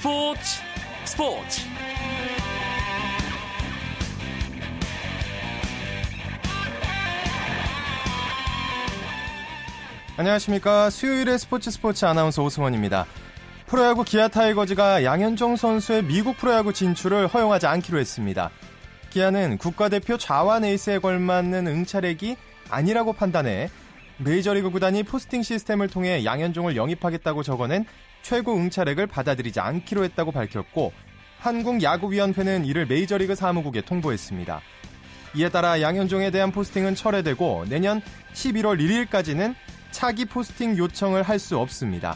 스포츠 스포츠 안녕하십니까 수요일의 스포츠 스포츠 아나운서 오승원입니다. 프로야구 기아 타이거즈가 양현종 선수의 미국 프로야구 진출을 허용하지 않기로 했습니다. 기아는 국가대표 좌완 에이스에 걸맞는 응찰액이 아니라고 판단해 메이저리그 구단이 포스팅 시스템을 통해 양현종을 영입하겠다고 적어낸 최고 응찰액을 받아들이지 않기로 했다고 밝혔고 한국야구위원회는 이를 메이저리그 사무국에 통보했습니다. 이에 따라 양현종에 대한 포스팅은 철회되고 내년 11월 1일까지는 차기 포스팅 요청을 할 수 없습니다.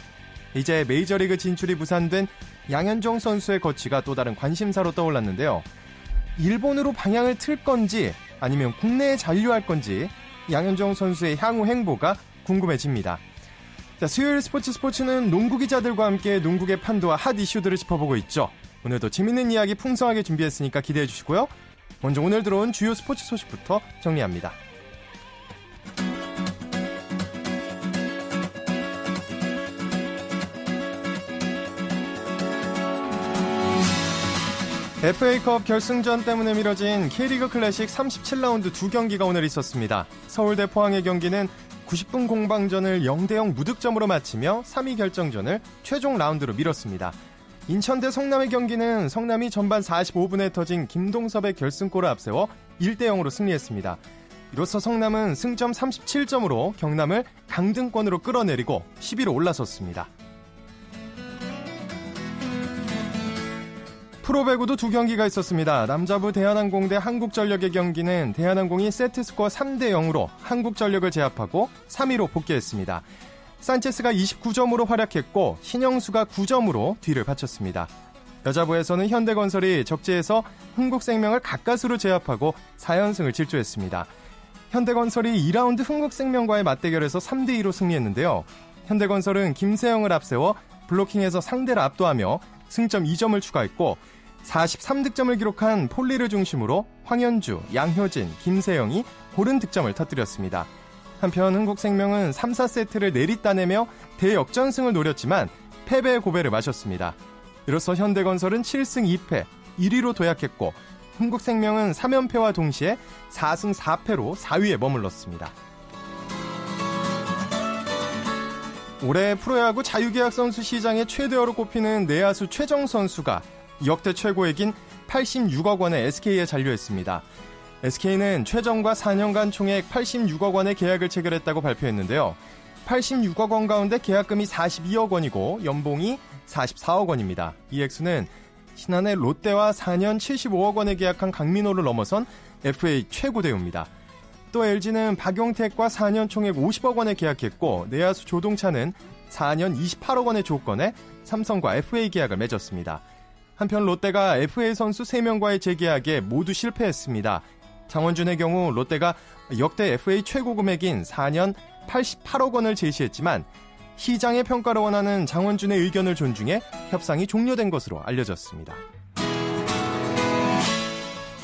이제 메이저리그 진출이 무산된 양현종 선수의 거취가 또 다른 관심사로 떠올랐는데요. 일본으로 방향을 틀 건지 아니면 국내에 잔류할 건지 양현종 선수의 향후 행보가 궁금해집니다. 자, 수요일 스포츠 스포츠는 농구 기자들과 함께 농구의 판도와 핫 이슈들을 짚어보고 있죠. 오늘도 재밌는 이야기 풍성하게 준비했으니까 기대해 주시고요. 먼저 오늘 들어온 주요 스포츠 소식부터 정리합니다. FA컵 결승전 때문에 미뤄진 K리그 클래식 37라운드 두 경기가 오늘 있었습니다. 서울대 포항의 경기는 90분 공방전을 0대0 무득점으로 마치며 3위 결정전을 최종 라운드로 미뤘습니다. 인천대 성남의 경기는 성남이 전반 45분에 터진 김동섭의 결승골을 앞세워 1대0으로 승리했습니다. 이로써 성남은 승점 37점으로 경남을 강등권으로 끌어내리고 10위로 올라섰습니다. 프로배구도 두 경기가 있었습니다. 남자부 대한항공 대 한국전력의 경기는 대한항공이 세트스코어 3대 0으로 한국전력을 제압하고 3위로 복귀했습니다. 산체스가 29점으로 활약했고 신영수가 9점으로 뒤를 바쳤습니다. 여자부에서는 현대건설이 적재에서 흥국생명을 가까스로 제압하고 4연승을 질주했습니다. 현대건설이 2라운드 흥국생명과의 맞대결에서 3대2로 승리했는데요. 현대건설은 김세영을 앞세워 블로킹에서 상대를 압도하며 승점 2점을 추가했고 43득점을 기록한 폴리를 중심으로 황현주, 양효진, 김세영이 고른 득점을 터뜨렸습니다. 한편 흥국생명은 3, 4세트를 내리 따내며 대역전승을 노렸지만 패배의 고배를 마셨습니다. 이로써 현대건설은 7승 2패, 1위로 도약했고 흥국생명은 3연패와 동시에 4승 4패로 4위에 머물렀습니다. 올해 프로야구 자유계약 선수 시장의 최대어로 꼽히는 내야수 최정 선수가 역대 최고액인 86억 원의 SK에 잔류했습니다. SK는 최정과 4년간 총액 86억 원의 계약을 체결했다고 발표했는데요. 86억 원 가운데 계약금이 42억 원이고 연봉이 44억 원입니다. 이 액수는 신한의 롯데와 4년 75억 원에 계약한 강민호를 넘어선 FA 최고 대우입니다. 또 LG는 박용택과 4년 총액 50억 원에 계약했고 내야수 조동차는 4년 28억 원의 조건에 삼성과 FA 계약을 맺었습니다. 한편 롯데가 FA 선수 3명과의 재계약에 모두 실패했습니다. 장원준의 경우 롯데가 역대 FA 최고 금액인 4년 88억 원을 제시했지만 시장의 평가를 원하는 장원준의 의견을 존중해 협상이 종료된 것으로 알려졌습니다.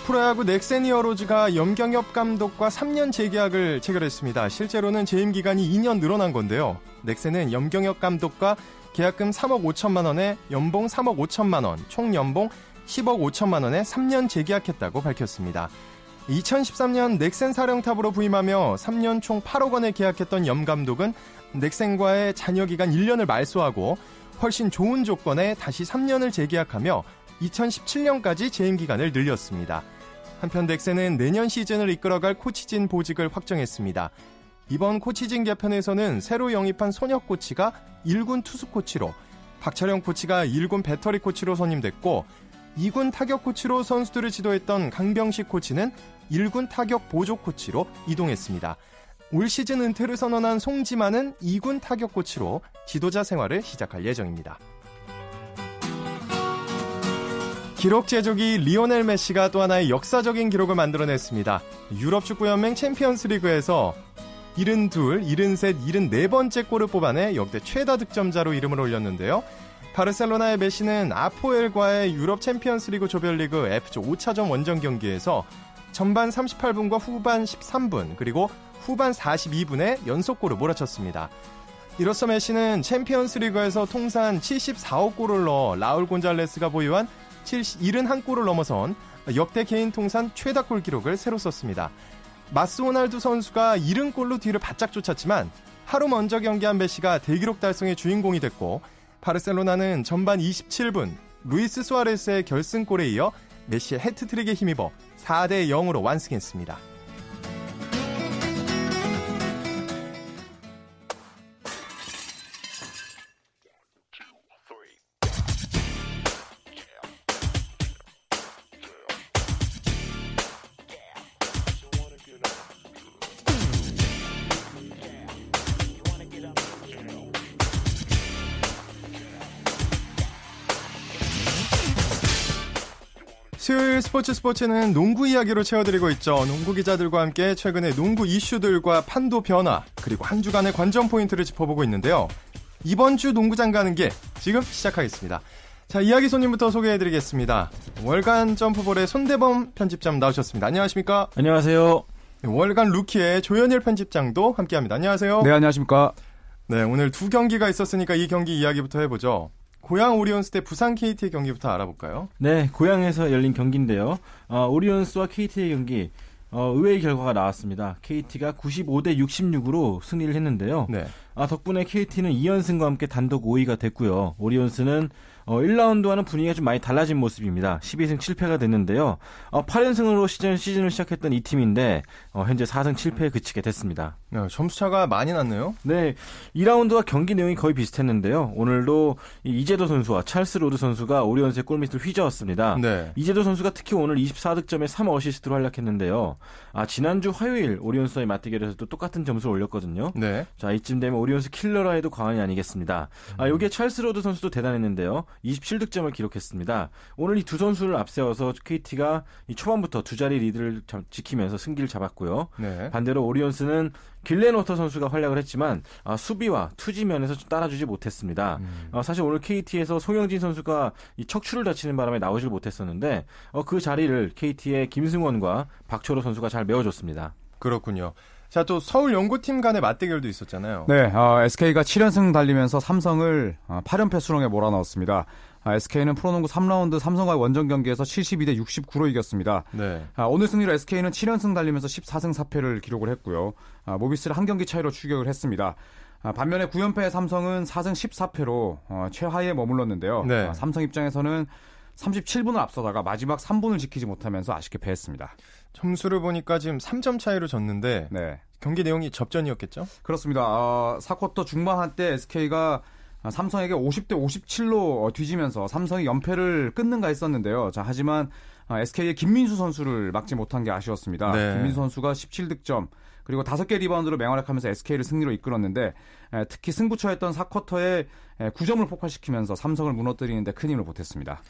프로야구 넥센 이어로즈가 염경엽 감독과 3년 재계약을 체결했습니다. 실제로는 재임 기간이 2년 늘어난 건데요. 넥센은 염경엽 감독과 계약금 3억 5천만 원에 연봉 3억 5천만 원, 총 연봉 10억 5천만 원에 3년 재계약했다고 밝혔습니다. 2013년 넥센 사령탑으로 부임하며 3년 총 8억 원에 계약했던 염 감독은 넥센과의 잔여 기간 1년을 말소하고 훨씬 좋은 조건에 다시 3년을 재계약하며 2017년까지 재임 기간을 늘렸습니다. 한편 넥센은 내년 시즌을 이끌어갈 코치진 보직을 확정했습니다. 이번 코치진 개편에서는 새로 영입한 손혁 코치가 1군 투수 코치로, 박철영 코치가 1군 배터리 코치로 선임됐고, 2군 타격 코치로 선수들을 지도했던 강병식 코치는 1군 타격 보조 코치로 이동했습니다. 올 시즌 은퇴를 선언한 송지만은 2군 타격 코치로 지도자 생활을 시작할 예정입니다. 기록 제조기 리오넬 메시가 또 하나의 역사적인 기록을 만들어냈습니다. 유럽 축구연맹 챔피언스 리그에서 72, 73, 74번째 골을 뽑아내 역대 최다 득점자로 이름을 올렸는데요. 바르셀로나의 메시는 아포엘과의 유럽 챔피언스 리그 조별리그 F조 5차전 원정 경기에서 전반 38분과 후반 13분 그리고 후반 42분에 연속골을 몰아쳤습니다. 이로써 메시는 챔피언스 리그에서 통산 74호 골을 넣어 라울 곤잘레스가 보유한 71골을 넘어선 역대 개인 통산 최다 골 기록을 새로 썼습니다. 마스 호날두 선수가 70골로 뒤를 바짝 쫓았지만 하루 먼저 경기한 메시가 대기록 달성의 주인공이 됐고 바르셀로나는 전반 27분 루이스 수아레스의 결승골에 이어 메시의 해트트릭에 힘입어 4대 0으로 완승했습니다. 수요일 스포츠 스포츠는 농구 이야기로 채워드리고 있죠. 농구 기자들과 함께 최근의 농구 이슈들과 판도 변화, 그리고 한 주간의 관전 포인트를 짚어보고 있는데요. 이번 주 농구장 가는 길, 지금 시작하겠습니다. 자, 이야기 손님부터 소개해드리겠습니다. 월간 점프볼의 손대범 편집장 나오셨습니다. 안녕하십니까? 안녕하세요. 월간 루키의 조현일 편집장도 함께합니다. 안녕하세요. 네, 안녕하십니까? 네, 오늘 두 경기가 있었으니까 이 경기 이야기부터 해보죠. 고양 오리온스 대 부산 KT의 경기부터 알아볼까요? 네, 고양에서 열린 경기인데요. 어, 오리온스와 KT의 경기 어, 의외의 결과가 나왔습니다. KT가 95대 66으로 승리를 했는데요. 네. 아, 덕분에 KT는 2연승과 함께 단독 5위가 됐고요. 오리온스는 어, 1라운드와는 분위기가 좀 많이 달라진 모습입니다. 12승 7패가 됐는데요. 어, 8연승으로 시즌, 시즌을 시작했던 이 팀인데 어, 현재 4승 7패에 그치게 됐습니다. 네, 점수차가 많이 났네요. 네, 2라운드와 경기 내용이 거의 비슷했는데요. 오늘도 이재도 선수와 찰스 로드 선수가 오리온스의 골밑을 휘저었습니다. 네. 이재도 선수가 특히 오늘 24득점에 3어시스트로 활약했는데요. 아, 지난주 화요일 오리온스와의 맞대결에서도 똑같은 점수를 올렸거든요. 네. 자, 이쯤 되면 오리온스 킬러라 해도 과언이 아니겠습니다. 아, 여기에 찰스 로드 선수도 대단했는데요. 27득점을 기록했습니다. 오늘 이 두 선수를 앞세워서 KT가 초반부터 두 자리 리드를 지키면서 승기를 잡았고요. 네. 반대로 오리온스는 길레노터 선수가 활약을 했지만 아, 수비와 투지 면에서 따라주지 못했습니다. 음. 아, 사실 오늘 KT에서 송영진 선수가 이 척추를 다치는 바람에 나오질 못했었는데 어, 그 자리를 KT의 김승원과 박철호 선수가 잘 메워줬습니다. 그렇군요. 자, 또 서울 연구팀 간의 맞대결도 있었잖아요. 네, 어, SK가 7연승 달리면서 삼성을 어, 8연패 수렁에 몰아넣었습니다. 아, SK는 프로농구 3라운드 삼성과의 원정 경기에서 72대 69로 이겼습니다. 네. 아, 오늘 승리로 SK는 7연승 달리면서 14승 4패를 기록을 했고요. 아, 모비스를 한 경기 차이로 추격을 했습니다. 아, 반면에 9연패 삼성은 4승 14패로 어, 최하위에 머물렀는데요. 네. 아, 삼성 입장에서는 37분을 앞서다가 마지막 3분을 지키지 못하면서 아쉽게 패했습니다. 점수를 보니까 지금 3점 차이로 졌는데 네. 경기 내용이 접전이었겠죠? 그렇습니다. 어, 4쿼터 중반 한때 SK가 삼성에게 50대 57로 뒤지면서 삼성이 연패를 끊는가 했었는데요. 자, 하지만 SK의 김민수 선수를 막지 못한 게 아쉬웠습니다. 네. 김민수 선수가 17득점 그리고 5개 리바운드로 맹활약하면서 SK를 승리로 이끌었는데 특히 승부처였던 4쿼터에 9점을 폭발시키면서 삼성을 무너뜨리는데 큰 힘을 보탰습니다.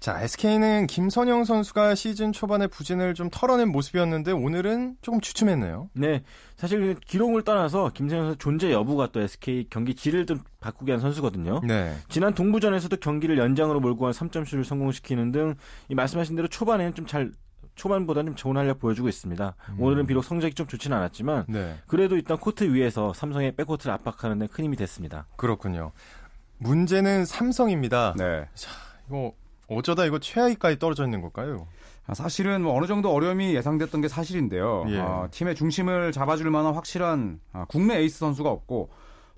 자, SK는 김선영 선수가 시즌 초반에 부진을 좀 털어낸 모습이었는데 오늘은 조금 주춤했네요. 네. 사실 그 기록을 떠나서 김선영 선수 존재 여부가 또 SK 경기 질을 좀 바꾸게 한 선수거든요. 네. 지난 동부전에서도 경기를 연장으로 몰고 간 3점슛을 성공시키는 등 이 말씀하신 대로 초반에는 좀잘 초반보다는 좀 좋은 활약 보여주고 있습니다. 음. 오늘은 비록 성적이 좀 좋지는 않았지만 네. 그래도 일단 코트 위에서 삼성의 백코트를 압박하는 데 큰 힘이 됐습니다. 그렇군요. 문제는 삼성입니다. 네. 자, 이거 어쩌다 이거 최하위까지 떨어져 있는 걸까요? 아, 사실은 뭐 어느 정도 어려움이 예상됐던 게 사실인데요. 예. 어, 팀의 중심을 잡아줄 만한 확실한 어, 국내 에이스 선수가 없고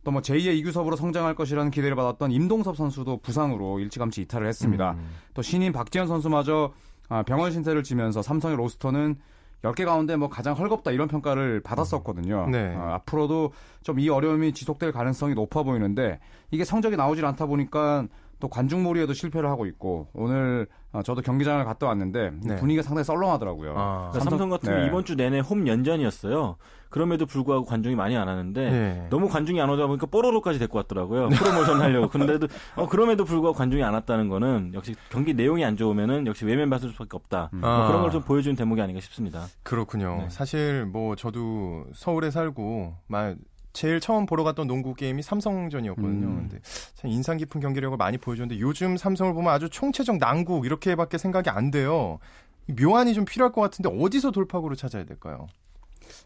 또 뭐 제2의 이규섭으로 성장할 것이라는 기대를 받았던 임동섭 선수도 부상으로 일찌감치 이탈을 했습니다. 음. 또 신인 박지현 선수마저 아, 병원 신세를 지면서 삼성의 로스터는 10개 가운데 뭐 가장 헐겁다 이런 평가를 받았었거든요. 네. 어, 앞으로도 좀 이 어려움이 지속될 가능성이 높아 보이는데 이게 성적이 나오질 않다 보니까 또 관중몰이에도 실패를 하고 있고 오늘 어, 저도 경기장을 갔다 왔는데 네. 분위기가 상당히 썰렁하더라고요. 아. 삼성, 삼성, 같은 경우 네. 이번 주 내내 홈 연전이었어요. 그럼에도 불구하고 관중이 많이 안 왔는데 네. 너무 관중이 안 오다 보니까 뽀로로까지 데리고 왔더라고요. 프로모션 하려고. 그런데도 어, 그럼에도 불구하고 관중이 안 왔다는 거는 역시 경기 내용이 안 좋으면은 역시 외면 받을 수밖에 없다. 음. 뭐 그런 걸 좀 보여주는 대목이 아닌가 싶습니다. 그렇군요. 네. 사실 뭐 저도 서울에 살고 막 제일 처음 보러 갔던 농구 게임이 삼성전이었거든요. 음. 근데 참 인상 깊은 경기력을 많이 보여줬는데 요즘 삼성을 보면 아주 총체적 난국 이렇게밖에 생각이 안 돼요. 묘안이 좀 필요할 것 같은데 어디서 돌파구를 찾아야 될까요?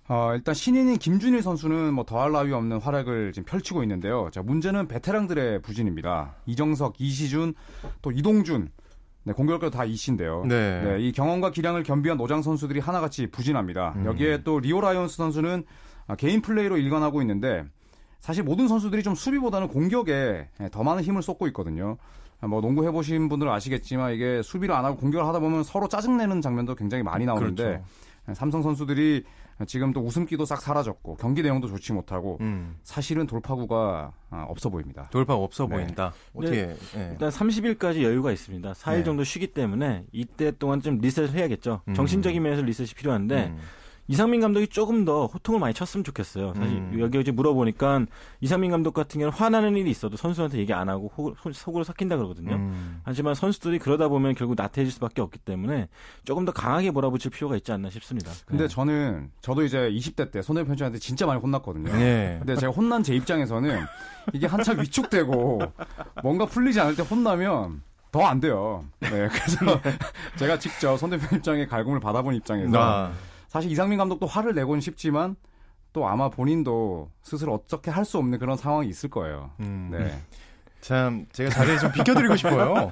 어, 일단 신인인 김준일 선수는 뭐 더할 나위 없는 활약을 지금 펼치고 있는데요. 자, 문제는 베테랑들의 부진입니다. 이정석, 이시준, 또 이동준, 네, 공격력도 다 이씨인데요. 네. 네. 이 경험과 기량을 겸비한 노장 선수들이 하나같이 부진합니다. 음. 여기에 또 리오 라이온스 선수는 아, 개인 플레이로 일관하고 있는데 사실 모든 선수들이 좀 수비보다는 공격에 예, 더 많은 힘을 쏟고 있거든요. 뭐 농구 해보신 분들은 아시겠지만 이게 수비를 안 하고 공격을 하다 보면 서로 짜증내는 장면도 굉장히 많이 나오는데 그렇죠. 예, 삼성 선수들이 지금 또 웃음기도 싹 사라졌고 경기 내용도 좋지 못하고 음. 사실은 돌파구가 아, 없어 보입니다. 돌파 없어 네. 보인다. 어떻게 네. 네. 일단 30일까지 여유가 있습니다. 4일 정도 쉬기 때문에 이때 동안 좀 리셋을 해야겠죠. 음. 정신적인 면에서 리셋이 필요한데 음. 이상민 감독이 조금 더 호통을 많이 쳤으면 좋겠어요. 사실 음. 여기 이제 물어보니까 이상민 감독 같은 경우는 화나는 일이 있어도 선수한테 얘기 안 하고 속으로 삭힌다 그러거든요. 음. 하지만 선수들이 그러다 보면 결국 나태해질 수밖에 없기 때문에 조금 더 강하게 몰아붙일 필요가 있지 않나 싶습니다. 근데 네. 저는 저도 이제 20대 때 손해편 편집한테 진짜 많이 혼났거든요. 네. 근데 제가 혼난 제 입장에서는 이게 한참 위축되고 뭔가 풀리지 않을 때 혼나면 더 안 돼요. 네, 그래서 제가 직접 손대편 입장에 갈굼을 받아본 입장에서 아. 사실 이상민 감독도 화를 내곤 싶지만 또 아마 본인도 스스로 어떻게 할 수 없는 그런 상황이 있을 거예요. 음. 네. 참 제가 자리에 좀 비켜드리고 싶어요.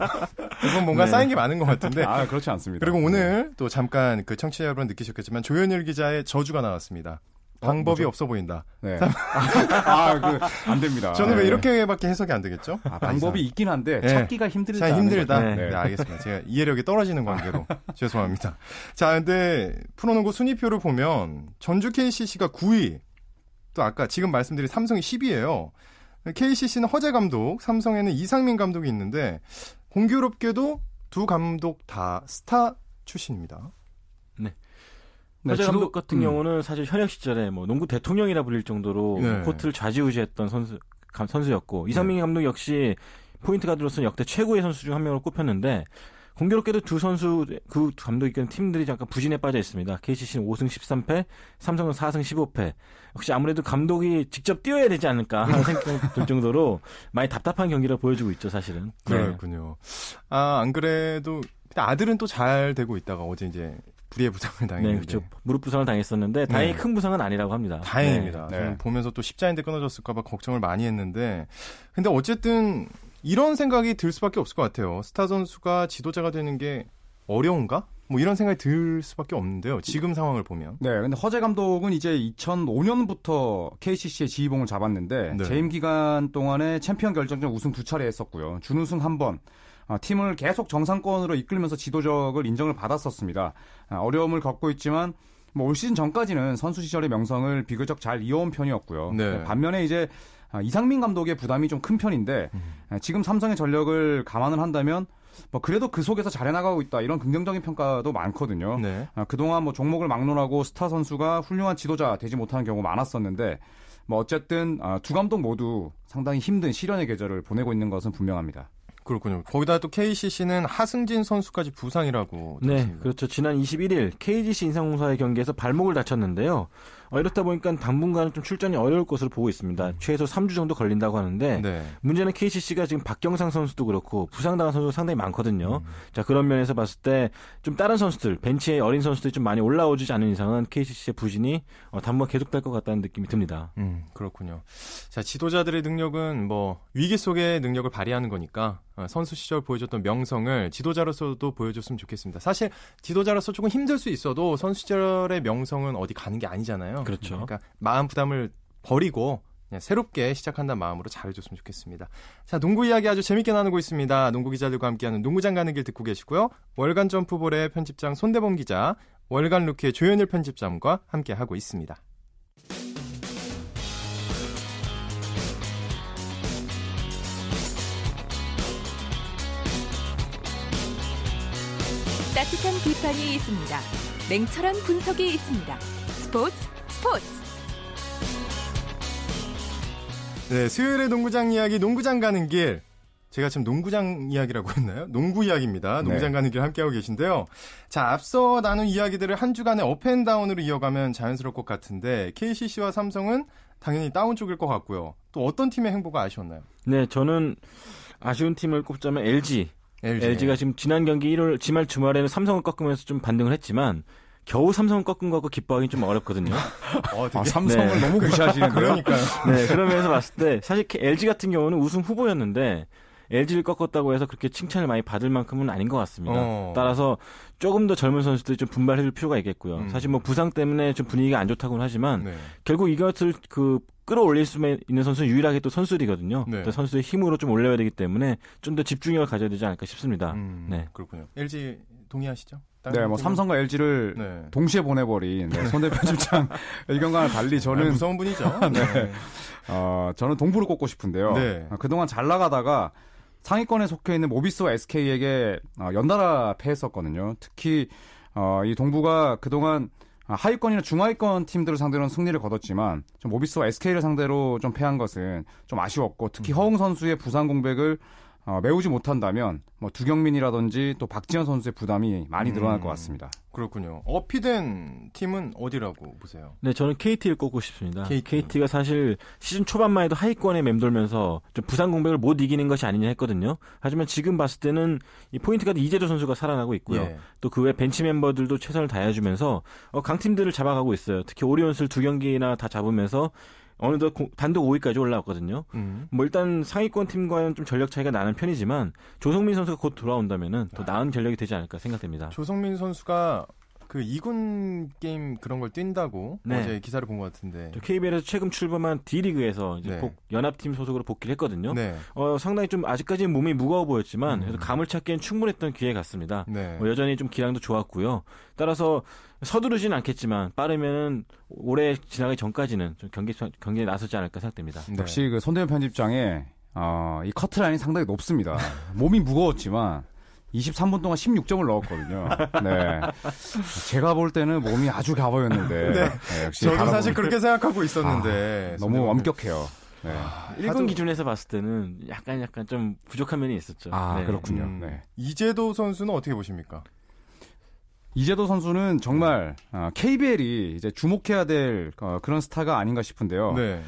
이건 뭔가 네. 쌓인 게 많은 것 같은데. 아 그렇지 않습니다. 그리고 오늘 네. 또 잠깐 그 청취자 여러분 느끼셨겠지만 조현일 기자의 저주가 나왔습니다. 방법이 어, 없어 보인다. 네. 아, 그, 안 됩니다. 저는 네. 왜 이렇게밖에 해석이 안 되겠죠? 아, 방법이 있긴 한데, 네. 찾기가 힘들다. 참 힘들다. 네. 네. 알겠습니다. 제가 이해력이 떨어지는 관계로. 죄송합니다. 자, 근데 프로농구 순위표를 보면, 전주 KCC가 9위. 또 아까 지금 말씀드린 삼성이 10위예요 KCC는 허재 감독, 삼성에는 이상민 감독이 있는데, 공교롭게도 두 감독 다 스타 출신입니다. 네, 허재 감독 같은 음. 경우는 사실 현역 시절에 뭐 농구 대통령이라 불릴 정도로 네. 코트를 좌지우지했던 선수 선수였고 이상민 네. 감독 역시 포인트 가드로서 역대 최고의 선수 중 한 명으로 꼽혔는데 공교롭게도 두 선수 그 감독이 이끄는 팀들이 잠깐 부진에 빠져 있습니다. KCC는 5승 13패, 삼성은 4승 15패. 역시 아무래도 감독이 직접 뛰어야 되지 않을까 하는 생각이 들 정도로 많이 답답한 경기를 보여주고 있죠, 사실은. 네. 그렇군요. 아, 안 그래도 아들은 또 잘 되고 있다가 어제 이제 불의의 부상을 당했는데. 네, 그렇죠. 무릎 부상을 당했었는데 다행히 네. 큰 부상은 아니라고 합니다. 다행입니다. 네. 저는 보면서 또 십자인대 끊어졌을까 봐 걱정을 많이 했는데, 근데 어쨌든 이런 생각이 들 수밖에 없을 것 같아요. 스타 선수가 지도자가 되는 게 어려운가? 뭐 이런 생각이 들 수밖에 없는데요. 지금 상황을 보면. 네, 근데 허재 감독은 이제 2005년부터 KCC의 지휘봉을 잡았는데 네. 재임 기간 동안에 챔피언 결정전 우승 두 차례 했었고요. 준우승 한 번, 아, 팀을 계속 정상권으로 이끌면서 지도적을 인정을 받았었습니다. 아, 어려움을 겪고 있지만 뭐 올 시즌 전까지는 선수 시절의 명성을 비교적 잘 이어온 편이었고요. 네. 반면에 이제 아, 이상민 감독의 부담이 좀 큰 편인데 음. 지금 삼성의 전력을 감안을 한다면 뭐 그래도 그 속에서 잘 해나가고 있다 이런 긍정적인 평가도 많거든요. 네. 그동안 뭐 종목을 막론하고 스타 선수가 훌륭한 지도자 되지 못하는 경우가 많았었는데 뭐 어쨌든 두 감독 모두 상당히 힘든 시련의 계절을 보내고 있는 것은 분명합니다. 그렇군요. 거기다 또 KCC는 하승진 선수까지 부상이라고. 네, 들었습니다. 그렇죠. 지난 21일 KGC 인상공사의 경기에서 발목을 다쳤는데요. 어, 이렇다 보니까 당분간은 좀 출전이 어려울 것으로 보고 있습니다. 음. 최소 3주 정도 걸린다고 하는데 네. 문제는 KCC가 지금 박경상 선수도 그렇고 부상당한 선수가 상당히 많거든요. 음. 자 그런 면에서 봤을 때 좀 다른 선수들 벤치에 어린 선수들이 좀 많이 올라오지 않은 이상은 KCC의 부진이 어, 당분간 계속될 것 같다는 느낌이 듭니다. 음 그렇군요. 자 지도자들의 능력은 뭐 위기 속의 능력을 발휘하는 거니까 어, 선수 시절 보여줬던 명성을 지도자로서도 보여줬으면 좋겠습니다. 사실 지도자로서 조금 힘들 수 있어도 선수 시절의 명성은 어디 가는 게 아니잖아요. 거잖아요. 그렇죠. 그러니까 마음 부담을 버리고 그냥 새롭게 시작한다는 마음으로 잘해줬으면 좋겠습니다. 자, 농구 이야기 아주 재밌게 나누고 있습니다. 농구 기자들과 함께하는 농구장 가는 길 듣고 계시고요. 월간 점프볼의 편집장 손대범 기자, 월간 루키의 조현일 편집장과 함께하고 있습니다. 따뜻한 비판이 있습니다. 냉철한 분석이 있습니다. 스포츠 스포츠 네, 수요일에 농구장 이야기 농구장 가는 길 제가 지금 농구장 이야기라고 했나요? 농구 이야기입니다. 네. 농구장 네. 가는 길 함께하고 계신데요. 자, 앞서 나눈 이야기들을 한 주간의 업앤다운으로 이어가면 자연스러울 것 같은데 KCC와 삼성은 당연히 다운 쪽일 것 같고요. 또 어떤 팀의 행보가 아쉬웠나요? 네, 저는 아쉬운 팀을 꼽자면 LG. LG. LG가 지금 지난 경기 1월 지말 주말에는 삼성을 꺾으면서 좀 반등을 했지만 겨우 삼성을 꺾은 거고 기뻐하기 좀 어렵거든요. 어, 아, 삼성을 네. 너무 무시하시는데요. 그러니까요. 네, 그런 면에서 봤을 때 사실 LG 같은 경우는 우승 후보였는데 LG를 꺾었다고 해서 그렇게 칭찬을 많이 받을 만큼은 아닌 것 같습니다. 어. 따라서 조금 더 젊은 선수들이 좀 분발해줄 필요가 있겠고요. 음. 사실 뭐 부상 때문에 좀 분위기가 안 좋다고는 하지만 네. 결국 이것을 그 끌어올릴 수 있는 선수는 유일하게 또 선수들이거든요. 네. 선수의 힘으로 좀 올려야 되기 때문에 좀 더 집중력을 가져야 되지 않을까 싶습니다. 음, 네. 그렇군요. LG 동의하시죠? 네, 뭐 삼성과 LG를 네. 동시에 보내버린 네, 손대 편집장 의견과는 달리 저는 아, 무서운 분이죠. 네. 네. 어, 저는 동부를 꼽고 싶은데요. 네. 어, 그동안 잘 나가다가 상위권에 속해 있는 모비스와 SK에게 어, 연달아 패했었거든요. 특히 어, 이 동부가 그동안 하위권이나 중하위권 팀들을 상대로는 승리를 거뒀지만 좀 모비스와 SK를 상대로 좀 패한 것은 좀 아쉬웠고 특히 음. 허웅 선수의 부상 공백을 어, 메우지 못한다면 뭐 두경민이라든지 또 박지현 선수의 부담이 많이 늘어날 음, 것 같습니다. 그렇군요. 어피된 팀은 어디라고 보세요? 네, 저는 KT를 꼽고 싶습니다. KT. 가 사실 시즌 초반만 해도 하위권에 맴돌면서 좀 부상 공백을 못 이기는 것이 아니냐 했거든요. 하지만 지금 봤을 때는 이 포인트가 이재도 선수가 살아나고 있고요. 예. 또그 외 벤치 멤버들도 최선을 다해주면서 어, 강팀들을 잡아가고 있어요. 특히 오리온스를 두 경기나 다 잡으면서 어느덧 단독 5위까지 올라왔거든요. 음. 뭐 일단 상위권 팀과는 좀 전력 차이가 나는 편이지만 조성민 선수가 곧 돌아온다면은 더 나은 전력이 되지 않을까 생각됩니다. 조성민 선수가 그 2군 게임 그런 걸 뛴다고 네. 어제 기사를 본 것 같은데. KBL에서 최근 출범한 D리그에서 이제 네. 복, 연합팀 소속으로 복귀를 했거든요. 네. 어, 상당히 좀 아직까지는 몸이 무거워 보였지만 음. 그래도 감을 찾기엔 충분했던 기회 같습니다. 네. 뭐 여전히 좀 기량도 좋았고요. 따라서 서두르지는 않겠지만 빠르면은 올해 지나기 전까지는 좀 경기 경기에 나서지 않을까 생각됩니다. 네. 역시 그 손대현 편집장의 어, 이 커트라인이 상당히 높습니다. 몸이 무거웠지만 23분 동안 16점을 넣었거든요. 네. 제가 볼 때는 몸이 아주 가보였는데. 네. 네, 역시 저도 사실 그렇게 생각하고 있었는데. 아, 너무 엄격해요. 네. 아, 1군 기준에서 봤을 때는 약간 약간 좀 부족한 면이 있었죠. 아, 네. 그렇군요. 음, 네. 이재도 선수는 어떻게 보십니까? 이재도 선수는 정말 어, KBL이 이제 주목해야 될 어, 그런 스타가 아닌가 싶은데요. 네.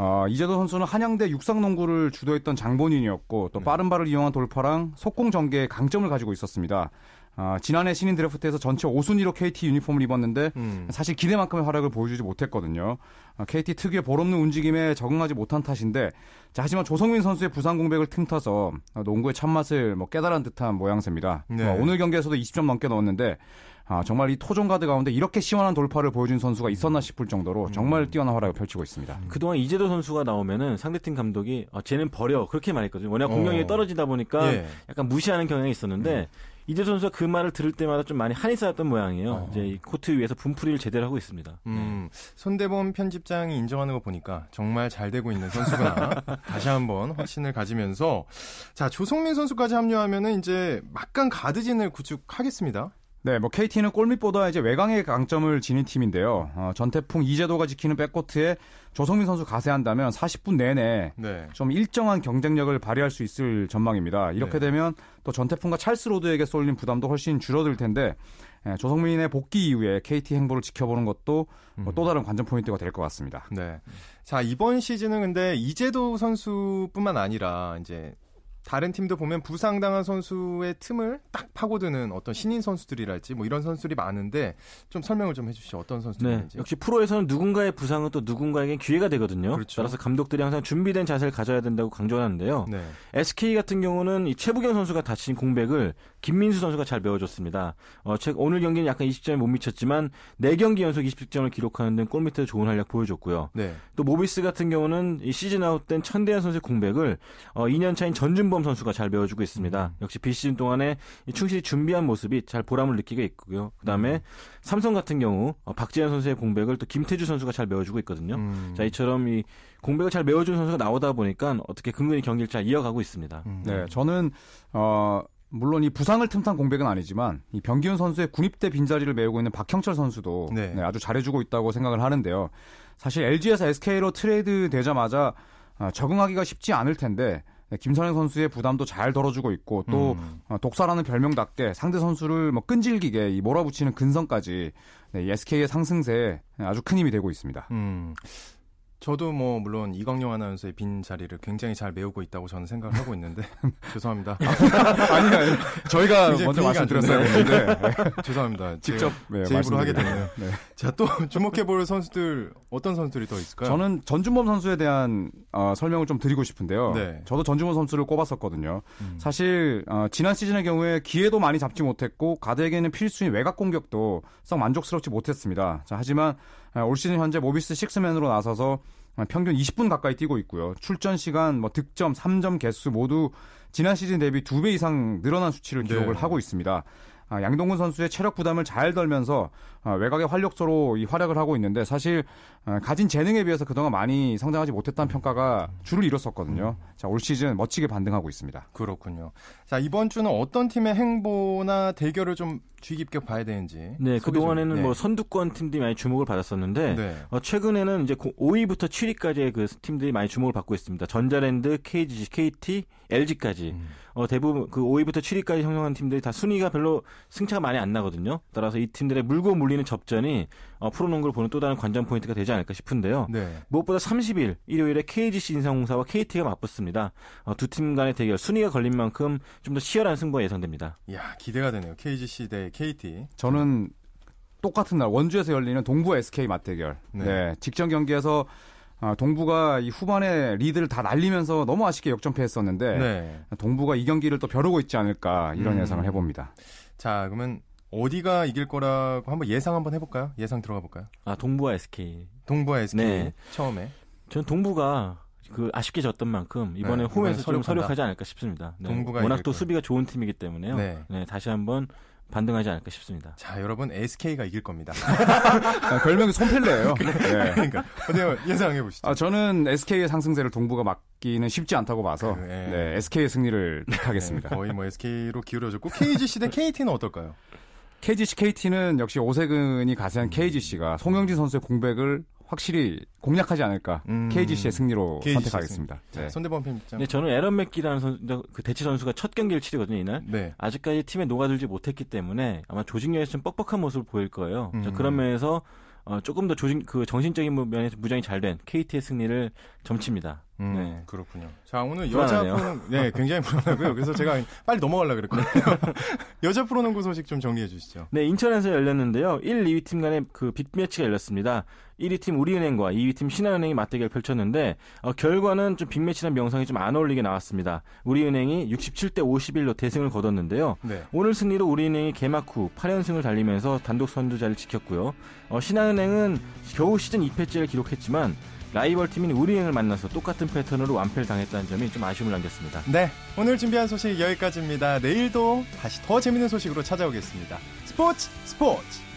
어, 이재도 선수는 한양대 육상농구를 주도했던 장본인이었고 또 네. 빠른 발을 이용한 돌파랑 속공 전개에 강점을 가지고 있었습니다. 어, 지난해 신인 드래프트에서 전체 5순위로 KT 유니폼을 입었는데 음. 사실 기대만큼의 활약을 보여주지 못했거든요. 어, KT 특유의 볼없는 움직임에 적응하지 못한 탓인데 자, 하지만 조성민 선수의 부상 공백을 틈타서 농구의 참맛을 뭐 깨달은 듯한 모양새입니다. 네. 어, 오늘 경기에서도 20점 넘게 넣었는데 아, 정말 이 토종 가드 가운데 이렇게 시원한 돌파를 보여준 선수가 있었나 싶을 정도로 정말 음. 뛰어난 활약을 펼치고 있습니다. 음. 그동안 이재도 선수가 나오면은 상대팀 감독이 아, 쟤는 버려 그렇게 말했거든요. 워낙 공격력이 어. 떨어지다 보니까 예. 약간 무시하는 경향이 있었는데 음. 이재 선수가 그 말을 들을 때마다 좀 많이 한이 쌓였던 모양이에요. 어. 이제 이 코트 위에서 분풀이를 제대로 하고 있습니다. 음, 네. 손대범 편집장이 인정하는 거 보니까 정말 잘 되고 있는 선수구나. 다시 한번 확신을 가지면서 자 조성민 선수까지 합류하면은 이제 막강 가드진을 구축하겠습니다. 네, 뭐 KT는 골밑보다 이제 외곽의 강점을 지닌 팀인데요. 어, 전태풍 이재도가 지키는 백코트에 조성민 선수 가세한다면 40분 내내 네. 좀 일정한 경쟁력을 발휘할 수 있을 전망입니다. 이렇게 네. 되면 또 전태풍과 찰스 로드에게 쏠린 부담도 훨씬 줄어들 텐데 예, 조성민의 복귀 이후에 KT 행보를 지켜보는 것도 음. 또 다른 관전 포인트가 될 것 같습니다. 네. 자 이번 시즌은 근데 이재도 선수뿐만 아니라 이제 다른 팀도 보면 부상당한 선수의 틈을 딱 파고드는 어떤 신인 선수들이랄지 뭐 이런 선수들이 많은데 좀 설명을 좀 해주시죠. 어떤 선수들인지. 네, 역시 프로에서는 누군가의 부상은 또 누군가에게 기회가 되거든요. 그렇죠. 따라서 감독들이 항상 준비된 자세를 가져야 된다고 강조하는데요. 네. SK 같은 경우는 이 최부경 선수가 다친 공백을 김민수 선수가 잘 메워줬습니다. 어, 오늘 경기는 약간 20점에 못 미쳤지만 4경기 연속 20득점을 기록하는 등 골밑에서 좋은 활약 보여줬고요. 네. 또 모비스 같은 경우는 이 시즌 아웃된 천대현 선수의 공백을 어, 2년 차인 전준범 선수가 잘 메워주고 있습니다. 음. 역시 비시즌 동안에 충실히 준비한 모습이 잘 보람을 느끼게 있고요. 그다음에 음. 삼성 같은 경우 어, 박재현 선수의 공백을 또 김태주 선수가 잘 메워주고 있거든요. 음. 자 이처럼 이 공백을 잘 메워준 선수가 나오다 보니까 어떻게 근근히 경기를 잘 이어가고 있습니다. 음. 네, 저는 어. 물론 이 부상을 틈탄 공백은 아니지만 이 변기훈 선수의 군입대 빈자리를 메우고 있는 박형철 선수도 네. 네, 아주 잘해주고 있다고 생각을 하는데요. 사실 LG에서 SK로 트레이드 되자마자 어, 적응하기가 쉽지 않을 텐데 네, 김선영 선수의 부담도 잘 덜어주고 있고 또 음. 어, 독사라는 별명답게 상대 선수를 뭐 끈질기게 이 몰아붙이는 근성까지 네, SK의 상승세에 아주 큰 힘이 되고 있습니다. 음. 저도 뭐 물론 이광용 아나운서의 빈 자리를 굉장히 잘 메우고 있다고 저는 생각을 하고 있는데 죄송합니다. 아니, 아니 저희가 먼저 말씀드렸어야 했는데 죄송합니다. 직접 네, 제 입으로 하게 되네요. 네. 자 또 주목해 볼 선수들 어떤 선수들이 더 있을까요? 저는 전준범 선수에 대한 어, 설명을 좀 드리고 싶은데요. 네. 저도 전준범 선수를 꼽았었거든요. 음. 사실 어, 지난 시즌의 경우에 기회도 많이 잡지 못했고 가드에게는 필수인 외곽 공격도 썩 만족스럽지 못했습니다. 자, 하지만 어, 올 시즌 현재 모비스 식스맨으로 나서서 평균 20분 가까이 뛰고 있고요. 출전 시간, 뭐 득점, 3점 개수 모두 지난 시즌 대비 2배 이상 늘어난 수치를 기록을 네. 하고 있습니다. 아, 양동근 선수의 체력 부담을 잘 덜면서 아, 외곽의 활력소로 이 활약을 하고 있는데 사실 아, 가진 재능에 비해서 그동안 많이 성장하지 못했다는 평가가 줄을 이뤘었거든요. 자, 올 시즌 멋지게 반등하고 있습니다. 그렇군요. 자, 이번 주는 어떤 팀의 행보나 대결을 좀 주의 깊게 봐야 되는지. 네, 그동안에는 네. 뭐 선두권 팀들이 많이 주목을 받았었는데 네. 어, 최근에는 이제 5위부터 7위까지의 그 팀들이 많이 주목을 받고 있습니다. 전자랜드, KGC, KT, LG까지. 음. 어, 대부분 그 5위부터 7위까지 형성한 팀들이 다 순위가 별로 승차가 많이 안 나거든요. 따라서 이 팀들의 물고 물리는 접전이 어, 프로농구를 보는 또 다른 관전 포인트가 되지 않을까 싶은데요. 네. 무엇보다 30일 일요일에 KGC 인상공사와 KT가 맞붙습니다. 어, 두팀 간의 대결 순위가 걸린 만큼 좀 더 치열한 승부가 예상됩니다. 야 기대가 되네요. KGC 대 KT. 저는 똑같은 날 원주에서 열리는 동부 SK 맞대결. 네. 네. 직전 경기에서 아, 동부가 이 후반에 리드를 다 날리면서 너무 아쉽게 역전패했었는데 네. 동부가 이 경기를 또 벼르고 있지 않을까 이런 음. 예상을 해봅니다. 자 그러면 어디가 이길 거라고 한번 예상 한번 해볼까요? 예상 들어가 볼까요? 아 동부와 SK. 동부와 SK 네. 처음에. 전 동부가 그 아쉽게 졌던 만큼 이번에 네, 홈에서 좀 서력하지 않을까 싶습니다. 네. 동부가 워낙 또 수비가 좋은 팀이기 때문에요. 네. 네 다시 한번 반등하지 않을까 싶습니다. 자, 여러분 SK가 이길 겁니다. 아, 별명이 손펠레예요. 네. 그러니까 어디 예상해 보시죠. 아, 저는 SK의 상승세를 동부가 막기는 쉽지 않다고 봐서 그, 네. 네, SK의 승리를 택하겠습니다. 네, 거의 뭐 SK로 기울어졌고 KGC 대 KT는 어떨까요? KGC KT는 역시 오세근이 가세한 KGC가 송영진 선수의 공백을 확실히 공략하지 않을까. 음. KGC의 승리로 KGC 선택하겠습니다. 네. 손대범 편집장. 네, 저는 에런 맥기라는 선, 그 대치 선수가 첫 경기를 치르거든요, 이날. 네. 아직까지 팀에 녹아들지 못했기 때문에 아마 조직력에서 좀 뻑뻑한 모습을 보일 거예요. 음. 그런 면에서 어, 조금 더 조직, 그 정신적인 면에서 무장이 잘 된 KT의 승리를 점칩니다. 음, 네. 그렇군요. 자, 오늘 여자 프로는, 네, 굉장히 불안하고요. 그래서 제가 빨리 넘어가려고 그랬거든요. 여자 프로농구 소식 좀 정리해 주시죠. 네, 인천에서 열렸는데요. 1, 2위 팀 간의 그 빅매치가 열렸습니다. 1위 팀 우리은행과 2위 팀 신한은행이 맞대결 펼쳤는데, 어, 결과는 좀 빅매치란 명성이 좀 안 어울리게 나왔습니다. 우리은행이 67대 51로 대승을 거뒀는데요. 네. 오늘 승리로 우리은행이 개막 후 8연승을 달리면서 단독 선두자를 지켰고요. 어, 신한은행은 겨우 시즌 2패째를 기록했지만, 라이벌 팀인 우리행을 만나서 똑같은 패턴으로 완패를 당했다는 점이 좀 아쉬움을 남겼습니다. 네, 오늘 준비한 소식 여기까지입니다. 내일도 다시 더 재밌는 소식으로 찾아오겠습니다. 스포츠 스포츠!